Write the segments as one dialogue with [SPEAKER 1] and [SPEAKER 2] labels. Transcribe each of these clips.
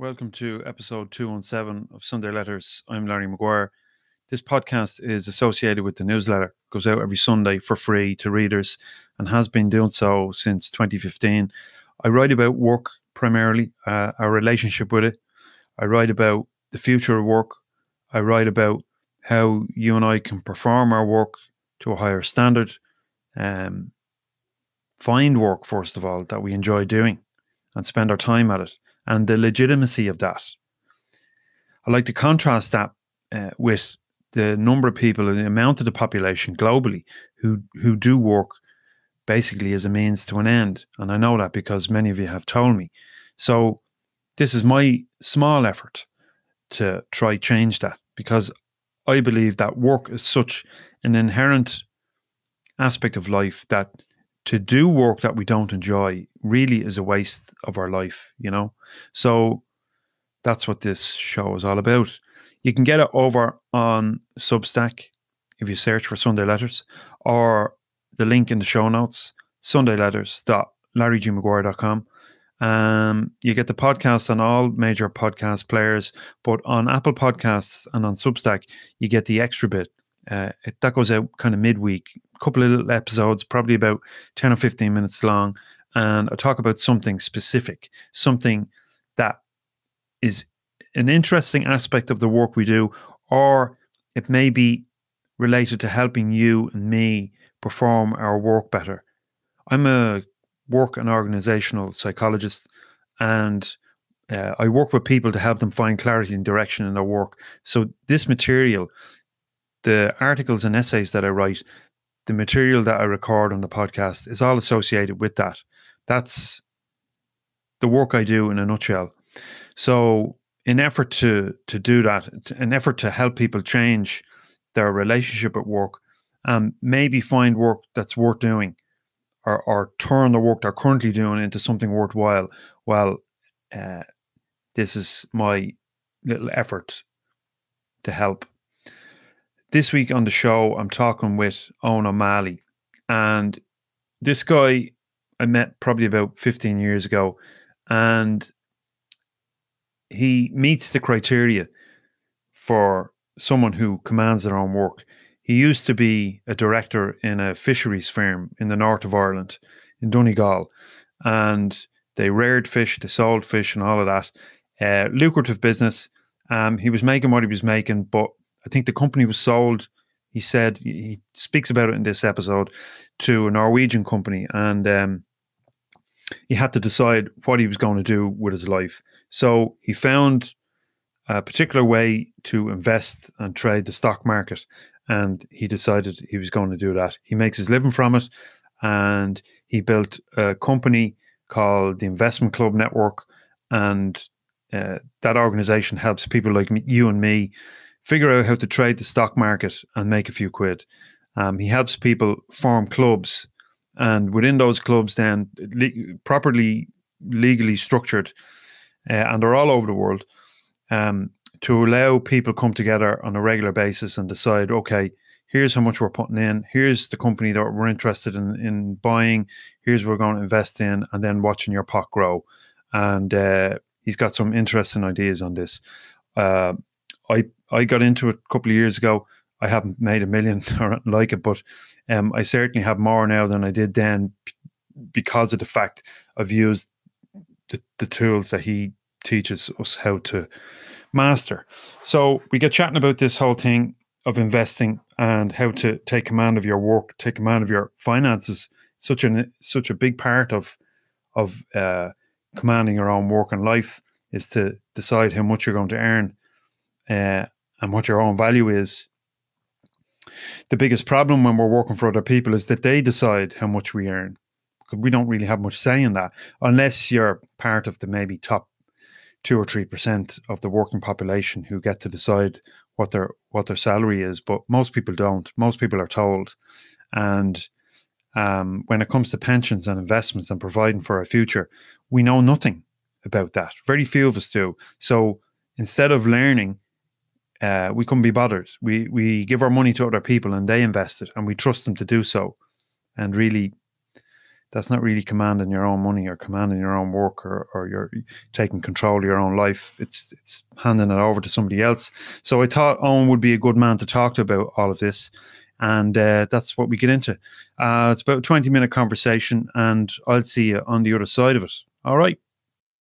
[SPEAKER 1] Welcome to episode 217 of Sunday Letters. I'm Larry Maguire. This podcast is associated with the newsletter, It goes out every Sunday for free to readers and has been doing so since 2015. I write about work primarily, uh, our relationship with it. I write about the future of work. I write about how you and I can perform our work to a higher standard, um, find work, first of all, that we enjoy doing and spend our time at it and the legitimacy of that. I like to contrast that uh, with the number of people and the amount of the population globally who who do work basically as a means to an end, and I know that because many of you have told me. So this is my small effort to try change that because I believe that work is such an inherent aspect of life that to do work that we don't enjoy really is a waste of our life, you know? So that's what this show is all about. You can get it over on Substack if you search for Sunday Letters or the link in the show notes, sundayletters.larrygmaguire.com. Um, you get the podcast on all major podcast players, but on Apple Podcasts and on Substack, you get the extra bit. Uh, it, that goes out kind of midweek, couple of little episodes, probably about 10 or 15 minutes long. And I talk about something specific, something that is an interesting aspect of the work we do, or it may be related to helping you and me perform our work better. I'm a work and organizational psychologist, and uh, I work with people to help them find clarity and direction in their work. So, this material, the articles and essays that I write, the material that I record on the podcast is all associated with that. That's the work I do in a nutshell. So, in effort to to do that, an effort to help people change their relationship at work, and maybe find work that's worth doing, or or turn the work they're currently doing into something worthwhile. Well, uh, this is my little effort to help. This week on the show, I'm talking with Owen O'Malley, and this guy I met probably about 15 years ago, and he meets the criteria for someone who commands their own work. He used to be a director in a fisheries firm in the north of Ireland, in Donegal, and they reared fish, they sold fish, and all of that. Uh, lucrative business. Um, he was making what he was making, but I think the company was sold. He said he speaks about it in this episode to a Norwegian company, and um, he had to decide what he was going to do with his life. So he found a particular way to invest and trade the stock market, and he decided he was going to do that. He makes his living from it, and he built a company called the Investment Club Network, and uh, that organization helps people like you and me figure out how to trade the stock market and make a few quid. Um, he helps people form clubs and within those clubs, then le- properly legally structured, uh, and they're all over the world, um, to allow people come together on a regular basis and decide, okay, here's how much we're putting in, here's the company that we're interested in in buying, here's what we're going to invest in, and then watching your pot grow. And uh, he's got some interesting ideas on this. Uh, I I got into it a couple of years ago. I haven't made a million or like it, but um, I certainly have more now than I did then because of the fact I've used the, the tools that he teaches us how to master. So we get chatting about this whole thing of investing and how to take command of your work, take command of your finances. Such an such a big part of of uh, commanding your own work and life is to decide how much you're going to earn uh, and what your own value is the biggest problem when we're working for other people is that they decide how much we earn. We don't really have much say in that unless you're part of the maybe top two or three percent of the working population who get to decide what their what their salary is. But most people don't. Most people are told, and um, when it comes to pensions and investments and providing for our future, we know nothing about that. Very few of us do. So instead of learning uh, we couldn't be bothered. We we give our money to other people and they invest it, and we trust them to do so. And really, that's not really commanding your own money or commanding your own work or, or you're taking control of your own life. It's it's handing it over to somebody else. So I thought Owen would be a good man to talk to about all of this. And uh, that's what we get into. Uh, it's about a 20 minute conversation, and I'll see you on the other side of it. All right.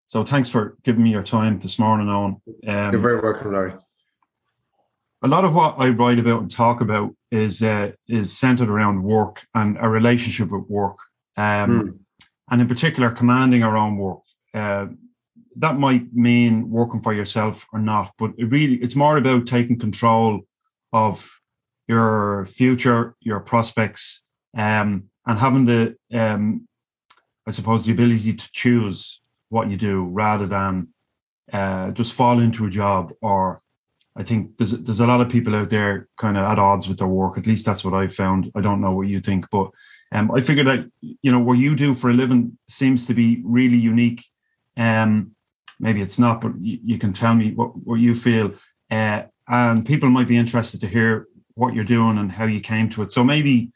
[SPEAKER 1] So thanks for giving me your time this morning, Owen.
[SPEAKER 2] Um, You're very welcome, Larry.
[SPEAKER 1] A lot of what I write about and talk about is uh, is centered around work and a relationship with work um, mm. and in particular commanding our own work. Uh, that might mean working for yourself or not, but it really it's more about taking control of your future, your prospects, um, and having the um, I suppose the ability to choose what you do rather than uh, just fall into a job or I think there's there's a lot of people out there kind of at odds with their work. At least that's what I found. I don't know what you think, but um, I figured that you know what you do for a living seems to be really unique. Um, maybe it's not, but you, you can tell me what, what you feel. Uh, and people might be interested to hear what you're doing and how you came to it. So maybe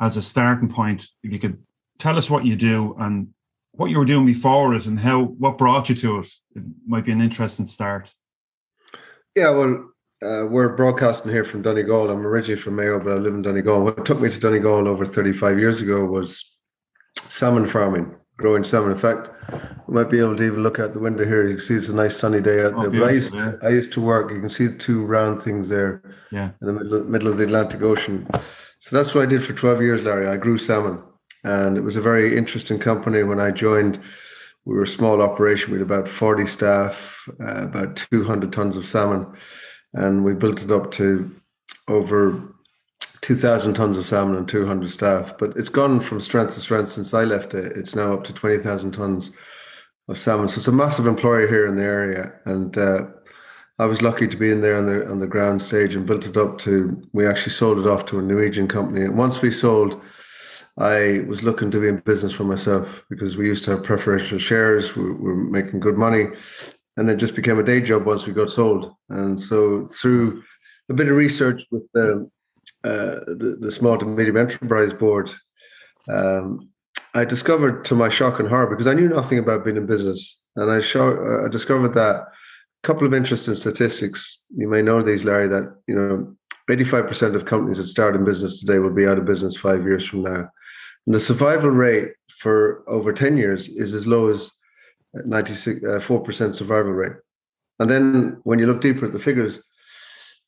[SPEAKER 1] as a starting point, if you could tell us what you do and what you were doing before it and how what brought you to it, it might be an interesting start.
[SPEAKER 2] Yeah, well, uh, we're broadcasting here from Donegal. I'm originally from Mayo, but I live in Donegal. What took me to Donegal over 35 years ago was salmon farming, growing salmon. In fact, we might be able to even look out the window here. You can see it's a nice sunny day out oh, there. But I used, yeah. I used to work. You can see the two round things there
[SPEAKER 1] yeah.
[SPEAKER 2] in the middle, middle of the Atlantic Ocean. So that's what I did for 12 years, Larry. I grew salmon. And it was a very interesting company when I joined we were a small operation. We had about 40 staff, uh, about 200 tons of salmon and we built it up to over 2,000 tons of salmon and 200 staff. But it's gone from strength to strength since I left it. It's now up to 20,000 tons of salmon. So it's a massive employer here in the area. And uh, I was lucky to be in there on the on the ground stage and built it up to. We actually sold it off to a Norwegian company. And once we sold, I was looking to be in business for myself because we used to have preferential shares. We were making good money, and it just became a day job once we got sold. And so through a bit of research with the uh, the, the, small to medium enterprise board, um, I discovered to my shock and horror because I knew nothing about being in business, and I, show, I discovered that a couple of interesting statistics. You may know these, Larry. That you know, eighty-five percent of companies that start in business today will be out of business five years from now. And the survival rate for over ten years is as low as 94% uh, survival rate. And then when you look deeper at the figures,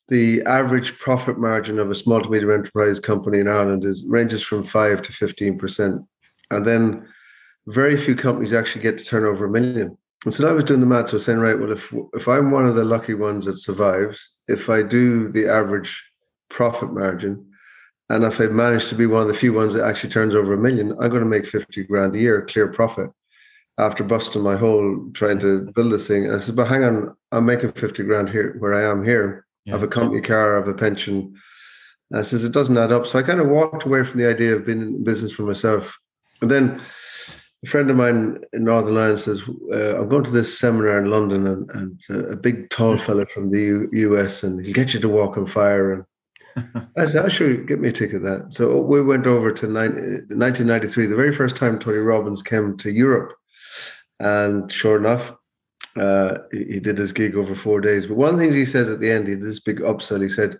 [SPEAKER 2] the average profit margin of a small to medium enterprise company in Ireland is ranges from five to 15%. And then very few companies actually get to turn over a million. And so I was doing the maths, I was saying, right, well, if if I'm one of the lucky ones that survives, if I do the average profit margin, and if I manage to be one of the few ones that actually turns over a million, I'm going to make 50 grand a year, clear profit after busting my hole trying to build this thing. And I said, but hang on, I'm making 50 grand here where I am here. Yeah. I have a company car, I have a pension. And I says, it doesn't add up. So I kind of walked away from the idea of being in business for myself. And then a friend of mine in Northern Ireland says, uh, I'm going to this seminar in London and, and uh, a big tall fella from the U- US and he'll get you to walk on fire. And I said, sure, get me a ticket of that. So we went over to 1993, the very first time Tony Robbins came to Europe and sure enough, uh, he, he, did his gig over four days. But one thing he says at the end, he did this big upsell. He said,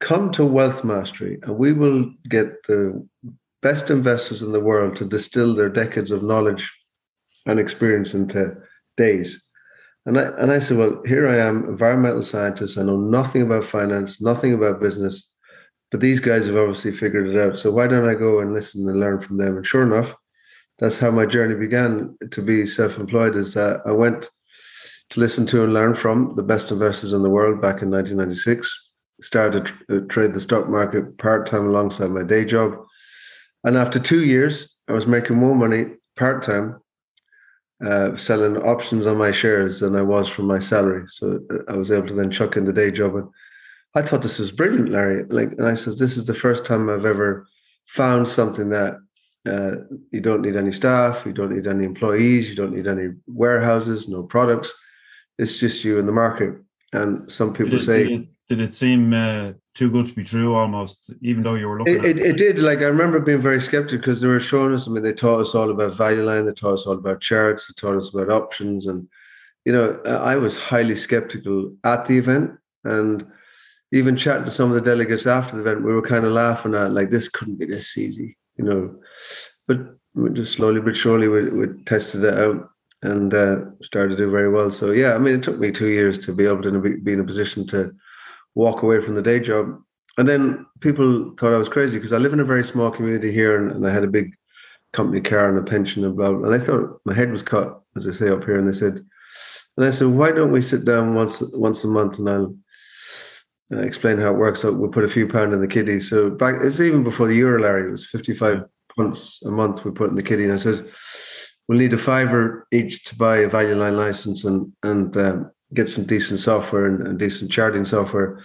[SPEAKER 2] Come to Wealth Mastery, and we will get the best investors in the world to distill their decades of knowledge and experience into days. And I and I said, Well, here I am, environmental scientist. I know nothing about finance, nothing about business, but these guys have obviously figured it out. So why don't I go and listen and learn from them? And sure enough, that's how my journey began to be self-employed is that I went to listen to and learn from the best investors in the world back in 1996 started to uh, trade the stock market part-time alongside my day job and after two years i was making more money part-time uh, selling options on my shares than i was from my salary so uh, i was able to then chuck in the day job and i thought this was brilliant larry like and i said this is the first time i've ever found something that uh, you don't need any staff, you don't need any employees, you don't need any warehouses, no products. It's just you in the market. And some people say,
[SPEAKER 1] did it seem uh, too good to be true almost, even though you were looking
[SPEAKER 2] it, it, it, did. Like I remember being very skeptical because they were showing us, I mean, they taught us all about value line, they taught us all about charts, they taught us about options. And, you know, I was highly skeptical at the event. And even chatting to some of the delegates after the event, we were kind of laughing at like this couldn't be this easy, you know. But we just slowly but surely we, we tested it out and uh, started to do very well. So yeah, I mean, it took me two years to be able to be in a position to walk away from the day job. And then people thought I was crazy because I live in a very small community here, and, and I had a big company car and a pension and blah, blah. And I thought my head was cut, as they say up here. And they said, and I said, why don't we sit down once once a month and I'll uh, explain how it works. So we'll put a few pound in the kitty. So back, it's even before the euro, Larry. It was fifty-five punts a month we put in the kitty, and I said we'll need a fiver each to buy a value line license and and um, get some decent software and, and, decent charting software,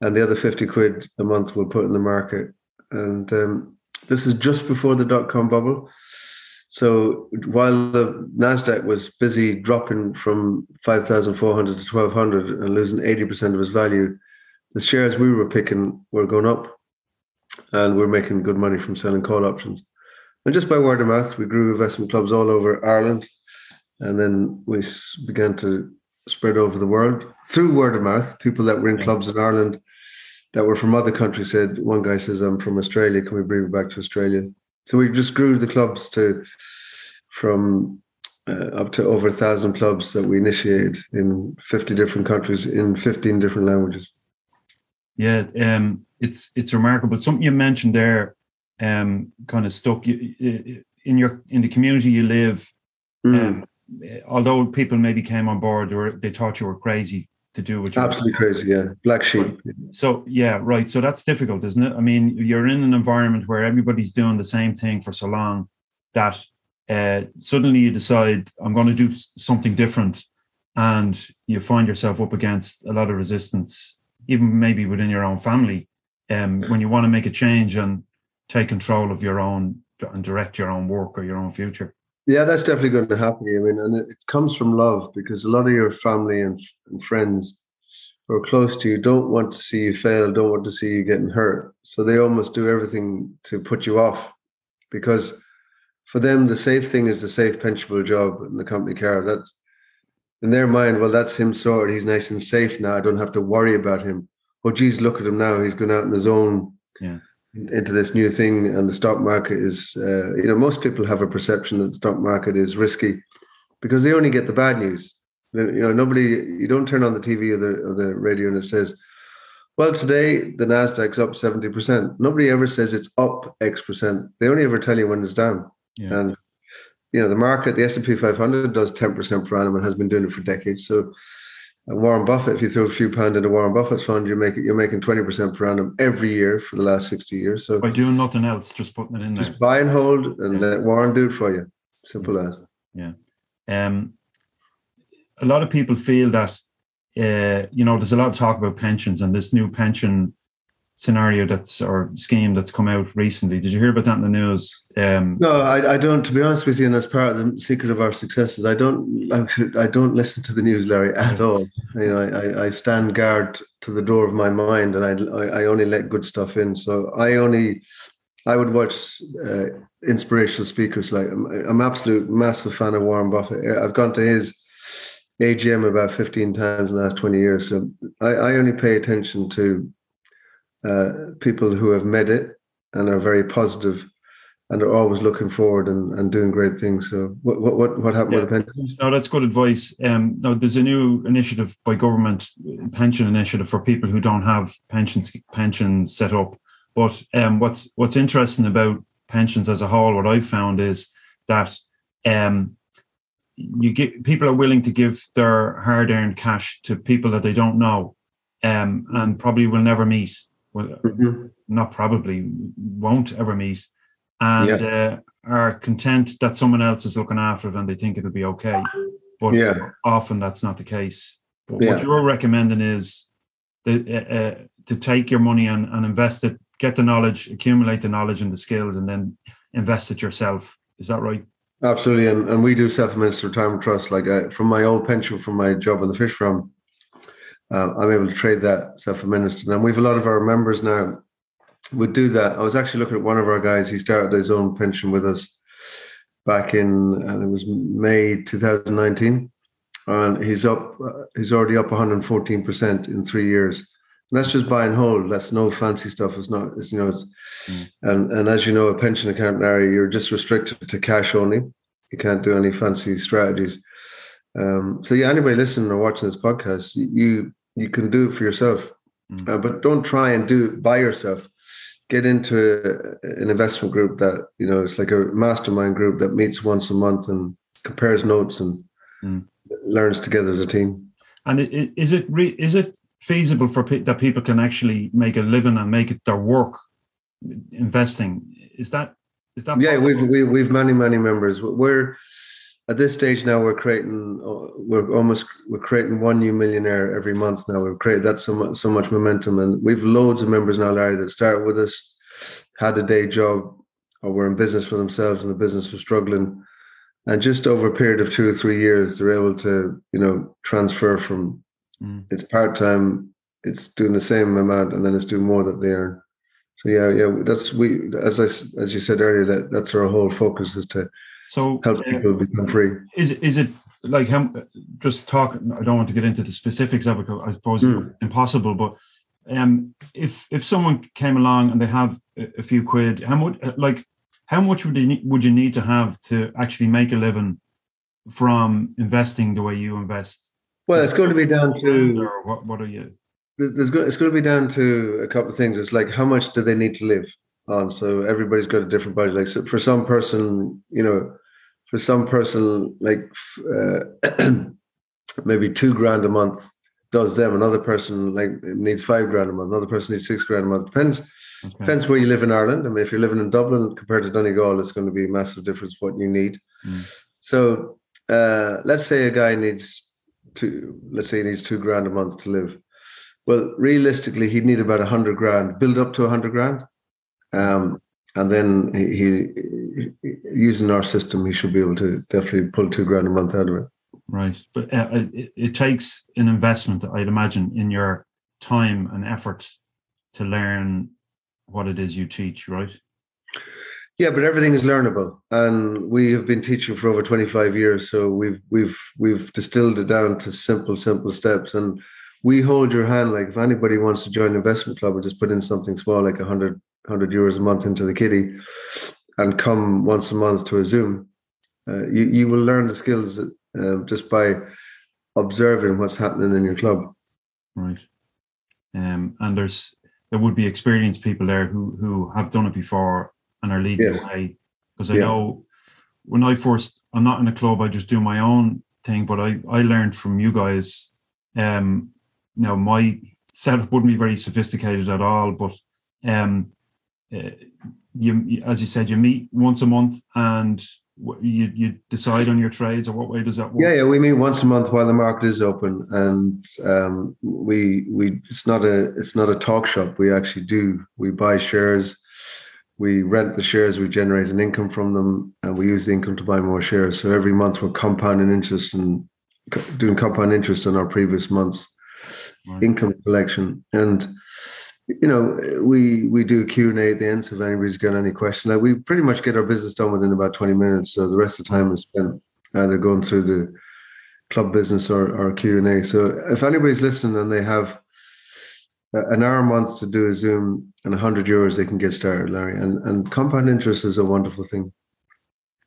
[SPEAKER 2] and the other fifty quid a month we'll put in the market. And um, this is just before the dot com bubble. So while the Nasdaq was busy dropping from five thousand four hundred to twelve hundred and losing eighty percent of its value, the shares we were picking were going up and we're making good money from selling call options. And just by word of mouth, we grew investment clubs all over Ireland. And then we began to spread over the world through word of mouth. People that were in clubs in Ireland that were from other countries said, one guy says, I'm from Australia. Can we bring it back to Australia? So we just grew the clubs to from uh, up to over a thousand clubs that we initiated in 50 different countries in 15 different languages.
[SPEAKER 1] Yeah, um, it's it's remarkable. Something you mentioned there, um, kind of stuck you, in your in the community you live. Mm. Um, although people maybe came on board or they thought you were crazy to do what you
[SPEAKER 2] absolutely crazy, yeah, black sheep.
[SPEAKER 1] So yeah, right. So that's difficult, isn't it? I mean, you're in an environment where everybody's doing the same thing for so long that uh, suddenly you decide I'm going to do something different, and you find yourself up against a lot of resistance even maybe within your own family, um, when you want to make a change and take control of your own and direct your own work or your own future.
[SPEAKER 2] Yeah, that's definitely going to happen. I mean, and it, comes from love because a lot of your family and, and friends who are close to you don't want to see you fail, don't want to see you getting hurt. So they almost do everything to put you off because for them, the safe thing is the safe pensionable job in the company car. That's in their mind, well, that's him sorted. He's nice and safe now. I don't have to worry about him. Oh, geez, look at him now. He's going out in his own
[SPEAKER 1] yeah.
[SPEAKER 2] Into this new thing. And the stock market is, uh, you know, most people have a perception that the stock market is risky because they only get the bad news. You know, nobody, you don't turn on the TV or the, or the radio and it says, well, today the Nasdaq's up 70%. Nobody ever says it's up X percent. They only ever tell you when it's down. Yeah. And you know the market the s&p 500 does 10% per annum and has been doing it for decades so warren buffett if you throw a few pound into warren buffett's fund you're making you're making 20% per annum every year for the last 60 years. So
[SPEAKER 1] by doing nothing else just putting it in
[SPEAKER 2] there. just buy and hold and yeah. let warren do it for you. Simple as.
[SPEAKER 1] Yeah. Um a lot of people feel that uh, you know there's a lot of talk about pensions and this new pension scenario that's or scheme that's come out recently. Did you hear about that in the news?
[SPEAKER 2] Um, no, I, I don't. To be honest with you, and that's part of the secret of our successes. I don't. I, don't listen to the news, Larry, at all. You know, I, I stand guard to the door of my mind, and I I only let good stuff in. So I only. I would watch uh, inspirational speakers. Like I'm, I'm absolute massive fan of Warren Buffett. I've gone to his AGM about 15 times in the last 20 years. So I, I only pay attention to uh, people who have met it and are very positive and are always looking forward and, and doing great things. So what what what happened yeah. with the pensions?
[SPEAKER 1] No, that's good advice. Um, no, there's a new initiative by government, pension initiative for people who don't have pensions pensions set up. But um, what's what's interesting about pensions as a whole, what I've found is that um, you get people are willing to give their hard earned cash to people that they don't know, um, and probably will never meet well, mm-hmm. not probably won't ever meet, and yeah. uh, are content that someone else is looking after them and they think it'll be okay. But yeah. often that's not the case. But yeah. what you're recommending is the, uh, uh, to take your money and, and invest it, get the knowledge, accumulate the knowledge and the skills, and then invest it yourself. Is that right?
[SPEAKER 2] Absolutely, and, and we do self-administered retirement trust. Like I, uh, from my old pension from my job in the fish farm, uh, I'm able to trade that self-administered. And we have a lot of our members now would do that. I was actually looking at one of our guys. He started his own pension with us back in uh, it was May 2019, and he's up. Uh, he's already up 114 percent in three years. That's just buy and hold. That's no fancy stuff. It's not. It's you know. It's, mm. and and as you know, a pension account area, you're just restricted to cash only. You can't do any fancy strategies. Um, so yeah, anybody listening or watching this podcast, you you can do it for yourself, mm. uh, but don't try and do it by yourself. Get into an investment group that you know it's like a mastermind group that meets once a month and compares notes and mm. learns together as a team.
[SPEAKER 1] And is it re- is it feasible for pe- that people can actually make a living and make it their work investing? Is that is that?
[SPEAKER 2] Yeah, possible? we've we, have we have many many members. We're at this stage now we're creating uh, we're almost we're creating one new millionaire every month now. We've created that so much so much momentum and we've loads of members now larry that start with us had a day job or were in business for themselves and the business was struggling. And just over a period of two or three years they're able to you know transfer from mm. it's part-time it's doing the same amount and then it's doing more that they earn. So yeah yeah that's we as i as you said earlier that that's our whole focus is to
[SPEAKER 1] so
[SPEAKER 2] help uh, people become free.
[SPEAKER 1] Is is it like how just talk? I don't want to get into the specifics of it. I suppose mm. impossible, but um, if if someone came along and they have a, few quid, how much like how much would you would you need to have to actually make a living from investing the way you invest?
[SPEAKER 2] Well, it's going to be down to
[SPEAKER 1] what what are you?
[SPEAKER 2] There's it's going to be down to a couple of things. It's like how much do they need to live on? So everybody's got a different budget. Like so for some person, you know, for some person like uh, maybe two grand a month does them another person like needs five grand a month another person needs six grand a month depends okay. depends where you live in ireland i mean if you're living in dublin compared to donegal it's going to be a massive difference what you need mm. so uh, let's say a guy needs two let's say he needs two grand a month to live well realistically he'd need about a hundred grand build up to a hundred grand um, and then he, he, using our system, he should be able to definitely pull two grand a month out of it.
[SPEAKER 1] Right, but uh, it, it, takes an investment, I'd imagine, in your time and effort to learn what it is you teach, right?
[SPEAKER 2] Yeah, but everything is learnable, and we have been teaching for over twenty five years, so we've we've we've distilled it down to simple, simple steps, and we hold your hand. Like if anybody wants to join investment club, or just put in something small, like a hundred 100 euros a month into the kitty and come once a month to a Zoom, uh, you, you will learn the skills uh, just by observing what's happening in your club.
[SPEAKER 1] Right. Um, and there's there would be experienced people there who who have done it before and are leading yes. the way. Because I yeah. know when I first, I'm not in a club. I just do my own thing. But I I learned from you guys. Um, now my setup wouldn't be very sophisticated at all, but um, uh, you as you said you meet once a month and you you decide on your trades or what way does that work?
[SPEAKER 2] Yeah yeah we meet once a month while the market is open and um, we we it's not a it's not a talk shop. We actually do we buy shares we rent the shares we generate an income from them and we use the income to buy more shares. So every month we're compounding interest and doing compound interest on our previous month's right. income collection. And you know, we we do Q and A at the end. So if anybody's got any question, like we pretty much get our business done within about twenty minutes. So the rest of the time is spent either going through the club business or, or Q and A. So if anybody's listening and they have an hour a month to do a Zoom and hundred euros, they can get started, Larry. And and compound interest is a wonderful thing.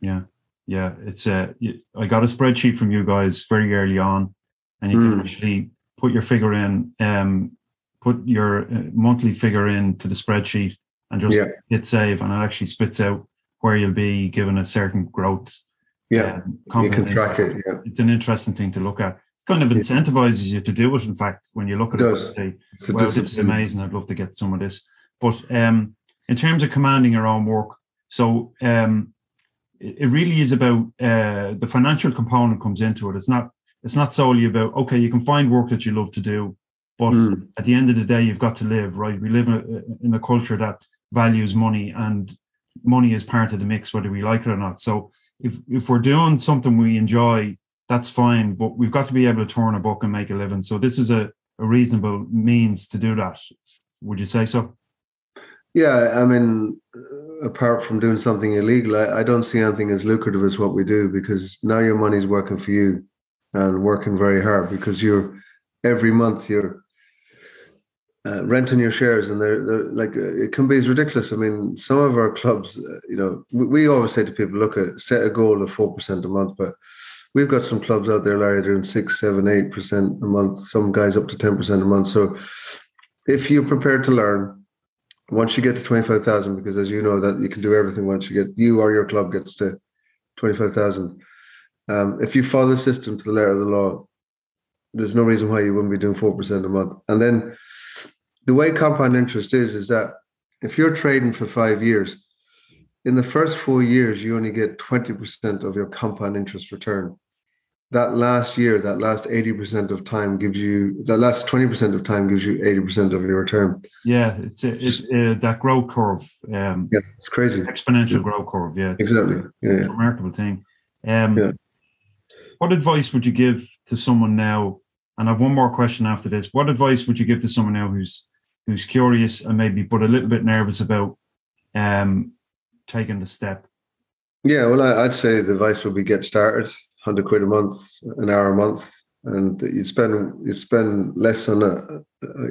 [SPEAKER 1] Yeah, yeah. It's a. I got a spreadsheet from you guys very early on, and you mm. can hmm. actually put your figure in. Um, put your uh, monthly figure into the spreadsheet and just yeah. hit save, and it actually spits out where you'll be given a certain growth.
[SPEAKER 2] Yeah, um, you can track it. Yeah.
[SPEAKER 1] It's an interesting thing to look at. It kind of incentivizes you to do it. In fact, when you look at it, it say, well, this is amazing. I'd love to get some of this. But um, in terms of commanding your own work, so um, it, it really is about uh, the financial component comes into it. It's not it's not solely about okay, you can find work that you love to do, but mm. at the end of the day, you've got to live, right? We live in a, culture that values money, and money is part of the mix, whether we like it or not. So if if we're doing something we enjoy, that's fine. But we've got to be able to turn a book and make a living. So this is a a reasonable means to do that. Would you say so?
[SPEAKER 2] Yeah, I mean, apart from doing something illegal, I, I don't see anything as lucrative as what we do because now your money's working for you and working very hard because you're every month you're uh, renting your shares and they're, they're like uh, it can be as ridiculous. I mean some of our clubs uh, you know we, we, always say to people look at set a goal of 4% a month but we've got some clubs out there larry doing 6 7 8% a month some guys up to 10% a month. So if you're prepared to learn once you get to 25000 because as you know that you can do everything once you get you or your club gets to 25000 um, if you follow the system to the letter of the law there's no reason why you wouldn't be doing 4% a month and then the way compound interest is is that if you're trading for five years, in the first four years you only get 20% of your compound interest return. That last year, that last 80% of time gives you that last 20% of time gives you 80% of your return.
[SPEAKER 1] Yeah, it's a, it's that growth curve. Um,
[SPEAKER 2] yeah, it's crazy.
[SPEAKER 1] Exponential yeah. growth curve. Yeah,
[SPEAKER 2] exactly. Yeah,
[SPEAKER 1] it's a remarkable thing. Um, yeah. What advice would you give to someone now? And I have one more question after this. What advice would you give to someone now who's who's curious and maybe but a little bit nervous about um, taking the step?
[SPEAKER 2] Yeah, well, I, would say the advice would be get started, hundred quid a month, an hour a month, and you'd spend you'd spend less on a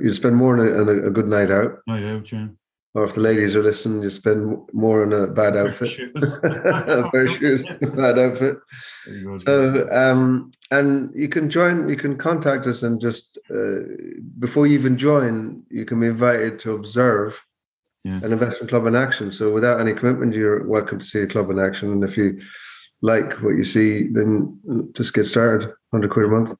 [SPEAKER 2] you'd spend more on a, on a, a good night out.
[SPEAKER 1] Night out, yeah.
[SPEAKER 2] Or if the ladies are listening, you spend more on a bad outfit. shoes. Fair shoes, bad outfit. So, um, and you can join, you can contact us and just, uh, before you even join, you can be invited to observe yeah. an investment club in action. So without any commitment, you're welcome to see a club in action. And if you like what you see, then just get started, 100 quid a month.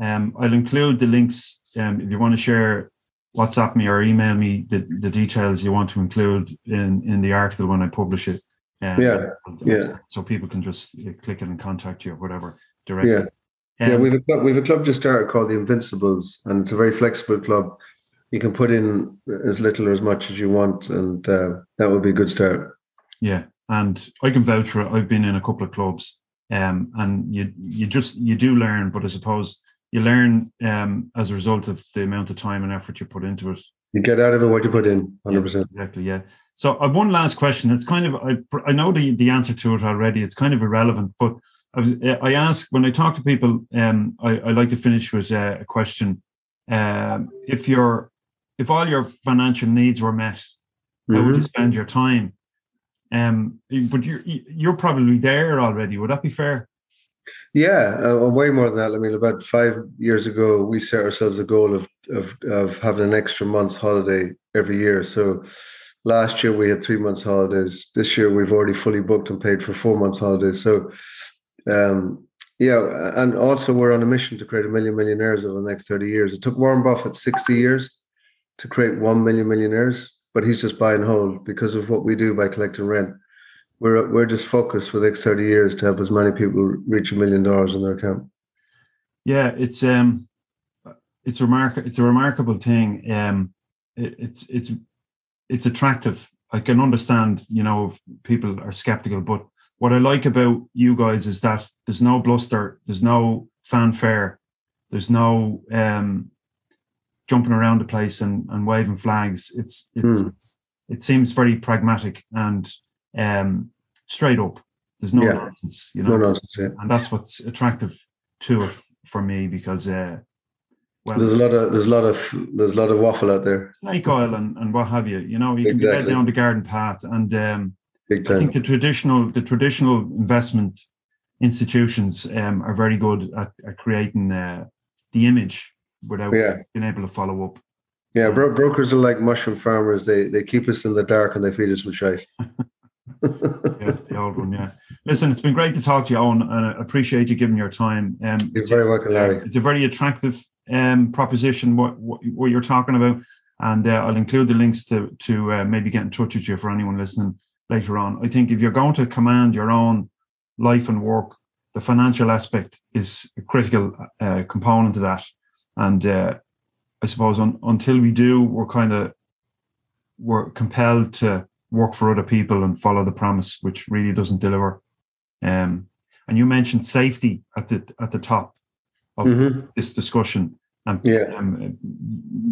[SPEAKER 1] Um, I'll include the links um, if you want to share WhatsApp me or email me the, the details you want to include in, in the article when I publish it.
[SPEAKER 2] Um, yeah, yeah.
[SPEAKER 1] So people can just click it and contact you or whatever directly.
[SPEAKER 2] Yeah, um, yeah. We've a club, we've a club just started called the Invincibles, and it's a very flexible club. You can put in as little or as much as you want, and uh, that would be a good start.
[SPEAKER 1] Yeah, and I can vouch for it. I've been in a couple of clubs, um, and you you just you do learn, but I suppose you learn um, as a result of the amount of time and effort you put into it.
[SPEAKER 2] You get out of it what you put in, hundred percent.
[SPEAKER 1] Exactly. Yeah. So one last question. It's kind of I, I know the the answer to it already. It's kind of irrelevant, but I was I ask when I talk to people. Um, I, I like to finish with uh, a question. Um, if your if all your financial needs were met, mm-hmm. how would you mm-hmm. spend your time? Um, but you're you're probably there already. Would that be fair?
[SPEAKER 2] Yeah, uh, way more than that. I mean, about five years ago, we set ourselves a goal of of of having an extra month's holiday every year. So last year we had three months holidays. This year we've already fully booked and paid for four months holidays. So um, yeah, and also we're on a mission to create a million millionaires over the next 30 years. It took Warren Buffett 60 years to create 1 million millionaires, but he's just buying hold because of what we do by collecting rent we're we're just focused for the next 30 years to help as many people reach a million dollars in their account.
[SPEAKER 1] Yeah it's um it's remarkable it's a remarkable thing. Um it, it's it's it's attractive. I can understand you know if people are skeptical but what i like about you guys is that there's no bluster there's no fanfare there's no um jumping around the place and, and waving flags. It's it's mm. it seems very pragmatic and um, straight up. There's no yeah. nonsense, you know.
[SPEAKER 2] No nonsense, yeah.
[SPEAKER 1] And that's what's attractive to it for me because uh,
[SPEAKER 2] well, there's a lot of there's a lot of there's a lot of waffle out there.
[SPEAKER 1] Snake oil and, and what have you. You know, you exactly. can get down the garden path, and um, I think the traditional the traditional investment institutions um, are very good at, at creating uh, the image without yeah. being able to follow up.
[SPEAKER 2] Yeah, bro- brokers are like mushroom farmers. They they keep us in the dark and they feed us with shite.
[SPEAKER 1] yeah, the old one. Yeah. Listen, it's been great to talk to you, Owen, and I appreciate you giving your time. Um,
[SPEAKER 2] you're very welcome, Larry.
[SPEAKER 1] It's a very attractive um, proposition. What, what, what you're talking about, and uh, I'll include the links to to uh, maybe get in touch with you for anyone listening later on. I think if you're going to command your own life and work, the financial aspect is a critical uh, component of that. And uh, I suppose un, until we do, we're kind of we're compelled to work for other people and follow the promise, which really doesn't deliver. Um, and you mentioned safety at the at the top of mm-hmm. this discussion. and
[SPEAKER 2] Yeah.
[SPEAKER 1] um,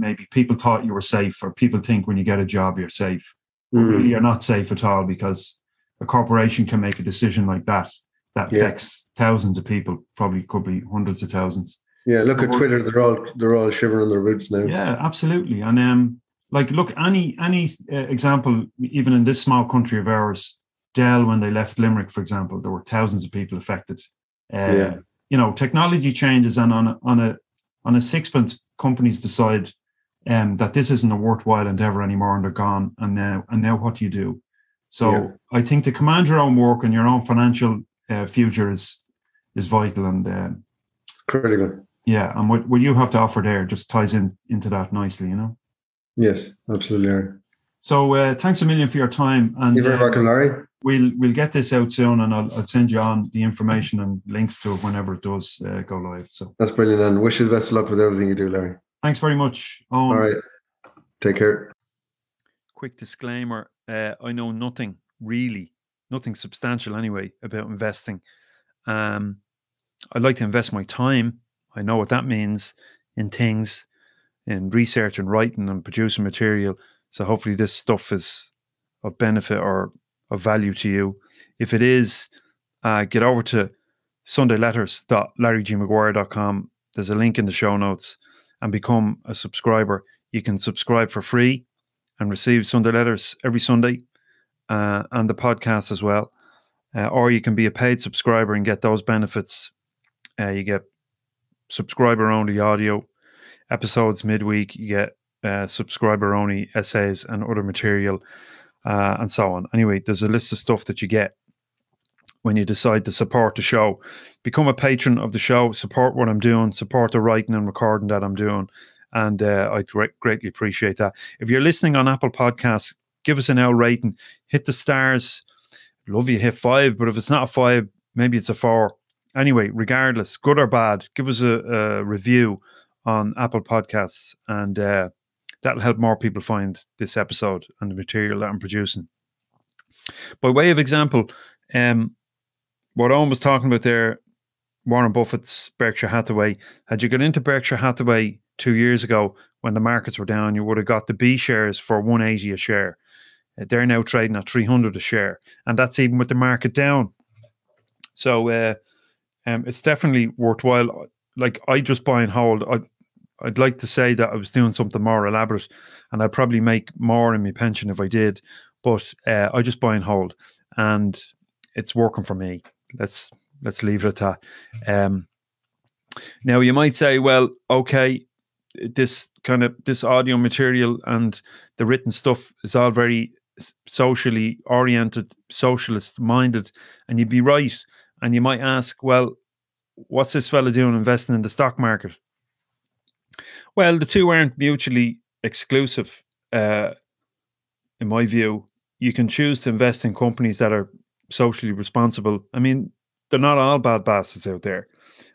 [SPEAKER 1] maybe people thought you were safe, or people think when you get a job you're safe.
[SPEAKER 2] Mm.
[SPEAKER 1] Really, you're not safe at all because a corporation can make a decision like that that
[SPEAKER 2] Yeah.
[SPEAKER 1] affects thousands of people, probably could be hundreds of thousands.
[SPEAKER 2] Yeah, look at Twitter. They're all they're all shivering their boots now.
[SPEAKER 1] Yeah, absolutely. And um, like, look, any any uh, example, even in this small country of ours, Dell, when they left Limerick, for example, there were thousands of people affected. Uh,
[SPEAKER 2] Yeah.
[SPEAKER 1] You know, technology changes, and on a, on a on a sixpence, companies decide um, that this isn't a worthwhile endeavor anymore, and they're gone. And now, and now, what do you do? So,
[SPEAKER 2] Yeah.
[SPEAKER 1] I think to command your own work and your own financial uh, future is is vital. And uh,
[SPEAKER 2] It's critical.
[SPEAKER 1] yeah, and what what you have to offer there just ties in into that nicely, you know.
[SPEAKER 2] Yes, absolutely. Larry.
[SPEAKER 1] So uh, thanks a million for your time, and
[SPEAKER 2] You're very
[SPEAKER 1] uh,
[SPEAKER 2] welcome, Larry.
[SPEAKER 1] we'll we'll get this out soon, and I'll, I'll send you on the information and links to it whenever it does uh, go live. So
[SPEAKER 2] That's brilliant, and wish you the best of luck with everything you do, Larry.
[SPEAKER 1] thanks very much. Owen.
[SPEAKER 2] All right, take care.
[SPEAKER 1] Quick disclaimer: uh, I know nothing really, nothing substantial anyway about investing. Um, I like to invest my time. I know what that means in things, in research and writing and producing material. So hopefully this stuff is of benefit or of value to you. If it is, uh, get over to sundayletters.larrygmaguire.com. There's a link in the show notes and become a subscriber. You can subscribe for free and receive Sunday letters every Sunday uh, and the podcast as well. Uh, or you can be a paid subscriber and get those benefits. Uh, you get subscriber only audio episodes midweek. You get uh, subscriber only essays and other material, uh, and so on. Anyway, there's a list of stuff that you get when you decide to support the show. Become a patron of the show, support what I'm doing, support the writing and recording that I'm doing, and uh, I great, greatly appreciate that. If you're listening on Apple Podcasts, give us an L rating, hit the stars. Love you hit five, but if it's not a five, maybe it's a four. Anyway, regardless, good or bad, give us a, a review on Apple Podcasts, and uh, that'll help more people find this episode and the material that I'm producing. By way of example, um, what Owen was talking about there, Warren Buffett's Berkshire Hathaway. Had you got into Berkshire Hathaway two years ago when the markets were down, you would have got the B shares for 180 a share. Uh, They're now trading at 300 a share, and that's even with the market down. So uh, um, it's definitely worthwhile. Like I just buy and hold. I, I'd like to say that I was doing something more elaborate, and I'd probably make more in my pension if I did. But uh, I just buy and hold, and it's working for me. Let's let's leave it at that. Um, now you might say, well, okay, this kind of this audio material and the written stuff is all very socially oriented, socialist minded, and you'd be right. And you might ask, well, what's this fella doing investing in the stock market? Well, the two aren't mutually exclusive. Uh, in my view, you can choose to invest in companies that are socially responsible. I mean, they're not all bad bastards out there.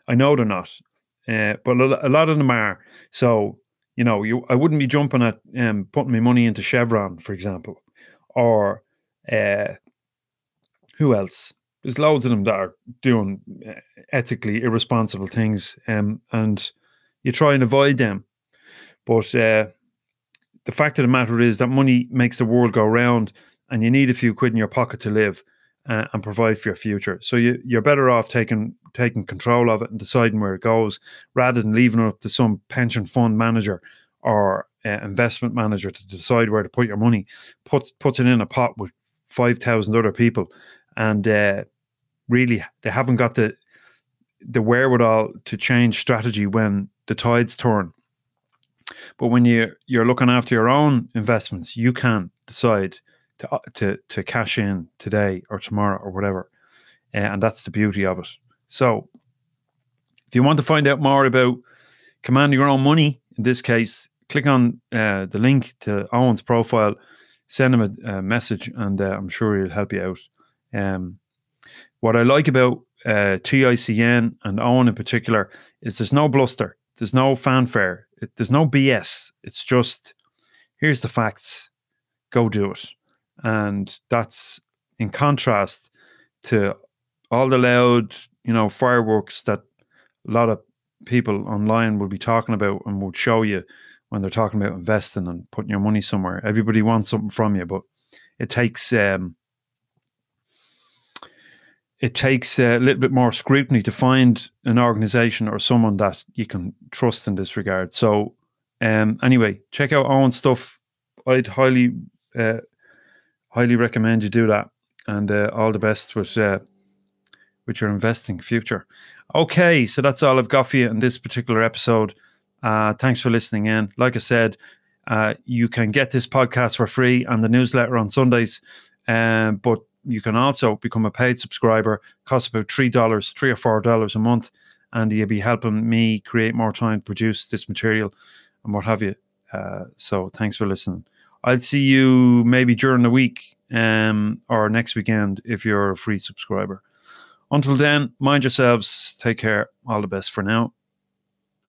[SPEAKER 1] I know they're not, uh, but a lot of them are. So you know, you I wouldn't be jumping at um, putting my money into Chevron, for example, or uh, who else? There's loads of them that are doing uh, ethically irresponsible things, um, and you try and avoid them. But uh, the fact of the matter is that money makes the world go round, and you need a few quid in your pocket to live uh, and provide for your future. So you, you're better off taking taking control of it and deciding where it goes, rather than leaving it up to some pension fund manager or uh, investment manager to decide where to put your money. Puts puts it in a pot with five thousand other people, and uh, really they haven't got the the wherewithal to change strategy when the tides turn. But when you you're looking after your own investments, you can decide to uh, to to cash in today or tomorrow or whatever, uh, and that's the beauty of it. So, if you want to find out more about commanding your own money, in this case, click on uh, the link to Owen's profile, send him a, a message, and uh, I'm sure he'll help you out. Um, what I like about uh, TICN and Owen in particular is there's no bluster, there's no fanfare, it, there's no BS. It's just here's the facts, go do it, and that's in contrast to all the loud, you know, fireworks that a lot of people online will be talking about and will show you when they're talking about investing and putting your money somewhere. Everybody wants something from you, but it takes um, it takes a little bit more scrutiny to find an organization or someone that you can trust in this regard. So, um, anyway, check out Owen's stuff. I'd highly, uh, highly recommend you do that. And uh, all the best with uh, with your investing future. Okay, so that's all I've got for you in this particular episode. Uh, thanks for listening in. Like I said, uh, you can get this podcast for free and the newsletter on Sundays. Um, but you can also become a paid subscriber. Costs about three dollars, three or four dollars a month, and you'll be helping me create more time to produce this material and what have you. Uh, so thanks for listening. I'll see you maybe during the week um, or next weekend if you're a free subscriber. Until then, mind yourselves. Take care. All the best for now.